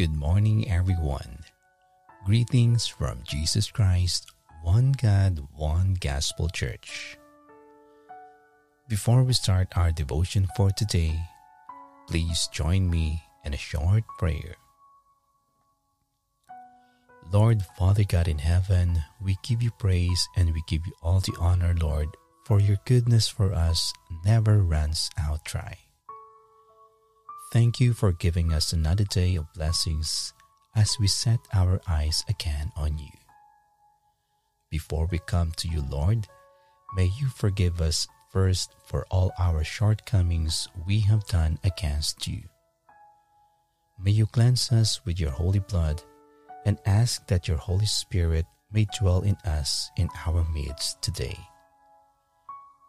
Good morning, everyone. Greetings from Jesus Christ, One God, One Gospel Church. Before we start our devotion for today, please join me in a short prayer. Lord, Father God in heaven, we give you praise and we give you all the honor, Lord, for your goodness for us never runs out dry. Thank you for giving us another day of blessings as we set our eyes again on you. Before we come to you, Lord, may you forgive us first for all our shortcomings we have done against you. May you cleanse us with your holy blood and ask that your Holy Spirit may dwell in us in our midst today.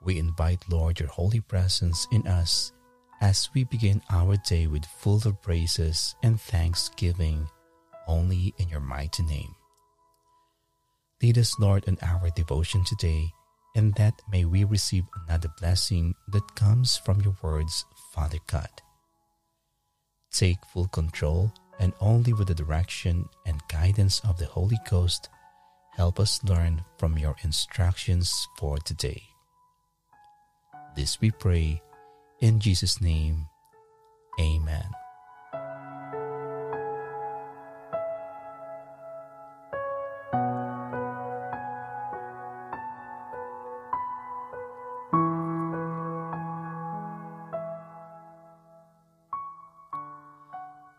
We invite, Lord, your holy presence in us as we begin our day with full of praises and thanksgiving only in your mighty name. Lead us, Lord, in our devotion today, and that may we receive another blessing that comes from your words, Father God. Take full control, and only with the direction and guidance of the Holy Ghost, help us learn from your instructions for today. This we pray in Jesus' name, Amen.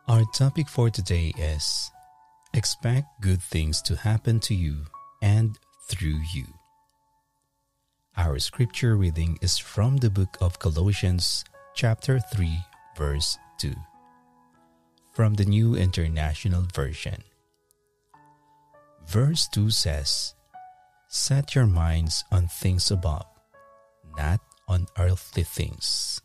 Our topic for today is Expect good things to happen to you and through you. Our scripture reading is from the book of Colossians, chapter 3, verse 2, from the New International Version. Verse 2 says, Set your minds on things above, not on earthly things.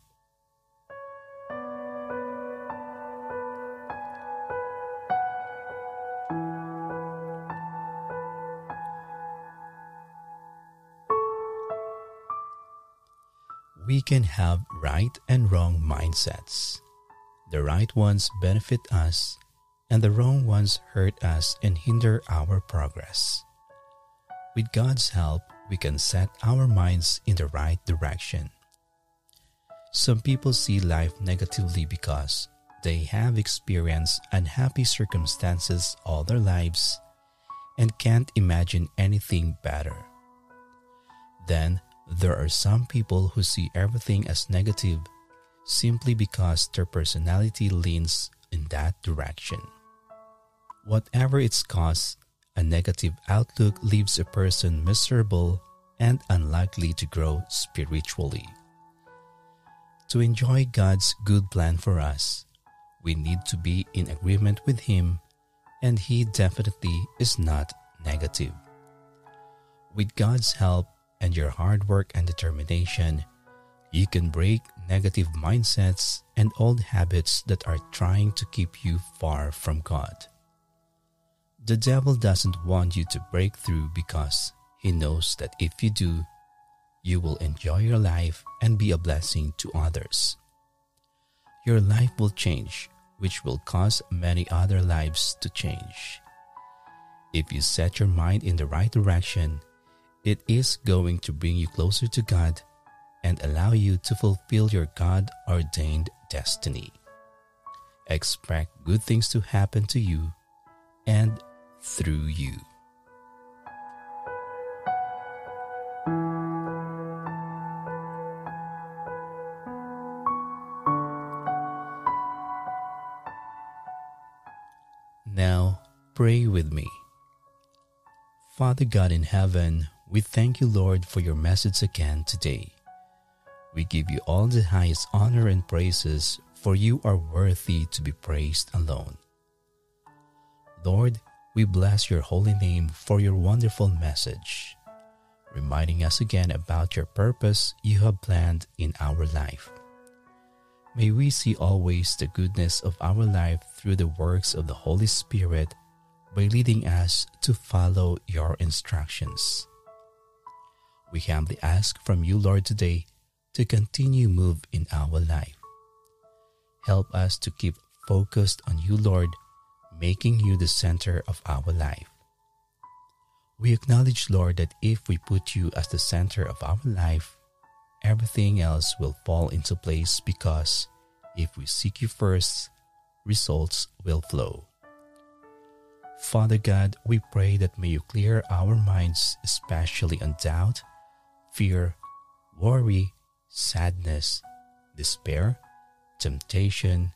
We can have right and wrong mindsets. The right ones benefit us, and the wrong ones hurt us and hinder our progress. With God's help, we can set our minds in the right direction. Some people see life negatively because they have experienced unhappy circumstances all their lives and can't imagine anything better. Then there are some people who see everything as negative simply because their personality leans in that direction. Whatever its cause, a negative outlook leaves a person miserable and unlikely to grow spiritually. To enjoy God's good plan for us, we need to be in agreement with Him, and He definitely is not negative. With God's help, and your hard work and determination, you can break negative mindsets and old habits that are trying to keep you far from God. The devil doesn't want you to break through because he knows that if you do, you will enjoy your life and be a blessing to others. Your life will change, which will cause many other lives to change. If you set your mind in the right direction, it is going to bring you closer to God and allow you to fulfill your God ordained destiny. Expect good things to happen to you and through you. Now, pray with me. Father God in heaven, we thank you, Lord, for your message again today. We give you all the highest honor and praises, for you are worthy to be praised alone. Lord, we bless your holy name for your wonderful message, reminding us again about your purpose you have planned in our life. May we see always the goodness of our life through the works of the Holy Spirit by leading us to follow your instructions. We humbly ask from you, Lord, today to continue move in our life. Help us to keep focused on you, Lord, making you the center of our life. We acknowledge, Lord, that if we put you as the center of our life, everything else will fall into place because if we seek you first, results will flow. Father God, we pray that may you clear our minds, especially on doubt, fear, worry, sadness, despair, temptation,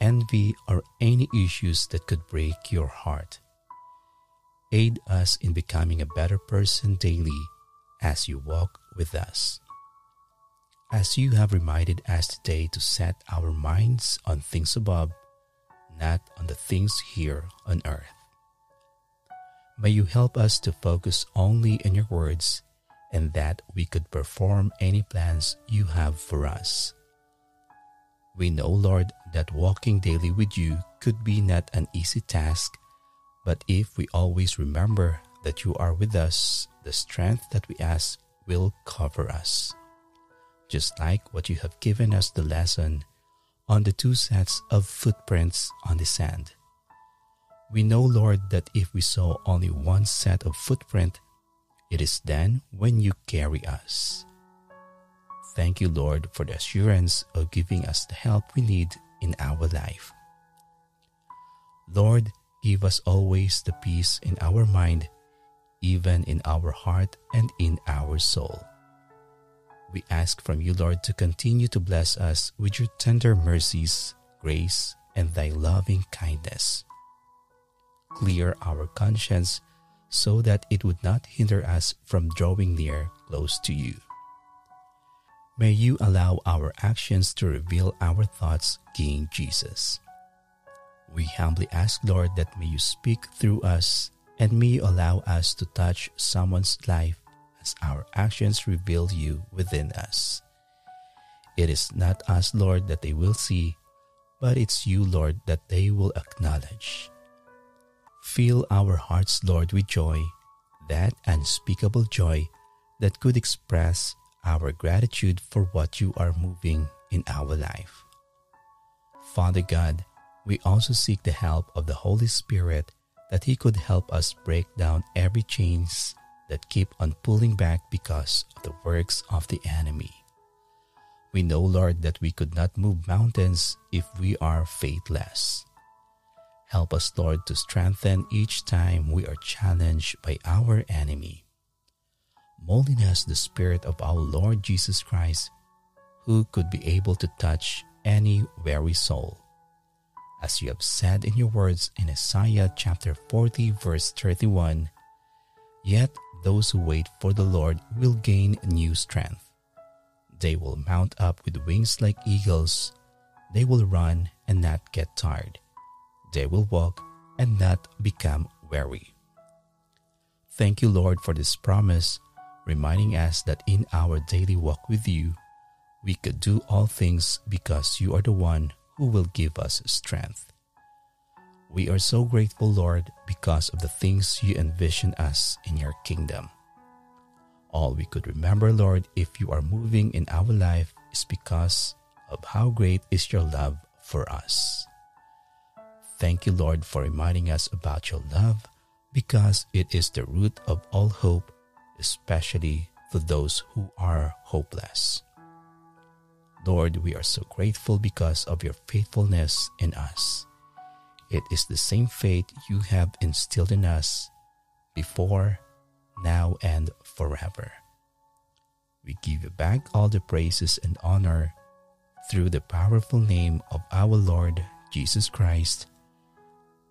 envy, or any issues that could break your heart. Aid us in becoming a better person daily as you walk with us. As you have reminded us today to set our minds on things above, not on the things here on earth. May you help us to focus only in your words and that we could perform any plans you have for us. We know, Lord, that walking daily with you could be not an easy task, but if we always remember that you are with us, the strength that we ask will cover us. Just like what you have given us the lesson on the two sets of footprints on the sand. We know, Lord, that if we saw only one set of footprint, it is then when you carry us. Thank you, Lord, for the assurance of giving us the help we need in our life. Lord, give us always the peace in our mind, even in our heart and in our soul. We ask from you, Lord, to continue to bless us with your tender mercies, grace, and thy loving kindness. Clear our conscience so that it would not hinder us from drawing near close to you. May you allow our actions to reveal our thoughts, King Jesus. We humbly ask, Lord, that may you speak through us and may you allow us to touch someone's life as our actions reveal you within us. It is not us, Lord, that they will see, but it's you, Lord, that they will acknowledge. Fill our hearts, Lord, with joy, that unspeakable joy that could express our gratitude for what you are moving in our life. Father God, we also seek the help of the Holy Spirit that He could help us break down every chains that keep on pulling back because of the works of the enemy. We know, Lord, that we could not move mountains if we are faithless. Help us, Lord, to strengthen each time we are challenged by our enemy. Mold in us the Spirit of our Lord Jesus Christ, who could be able to touch any weary soul. As you have said in your words in Isaiah chapter 40, verse 31, Yet those who wait for the Lord will gain new strength. They will mount up with wings like eagles. They will run and not get tired they will walk and not become weary. Thank you, Lord, for this promise, reminding us that in our daily walk with you, we could do all things because you are the one who will give us strength. We are so grateful, Lord, because of the things you envision us in your kingdom. All we could remember, Lord, if you are moving in our life is because of how great is your love for us. Thank you, Lord, for reminding us about your love because it is the root of all hope, especially for those who are hopeless. Lord, we are so grateful because of your faithfulness in us. It is the same faith you have instilled in us before, now, and forever. We give you back all the praises and honor through the powerful name of our Lord Jesus Christ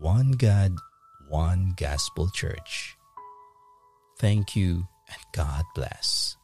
One God, One Gospel Church. Thank you and God bless.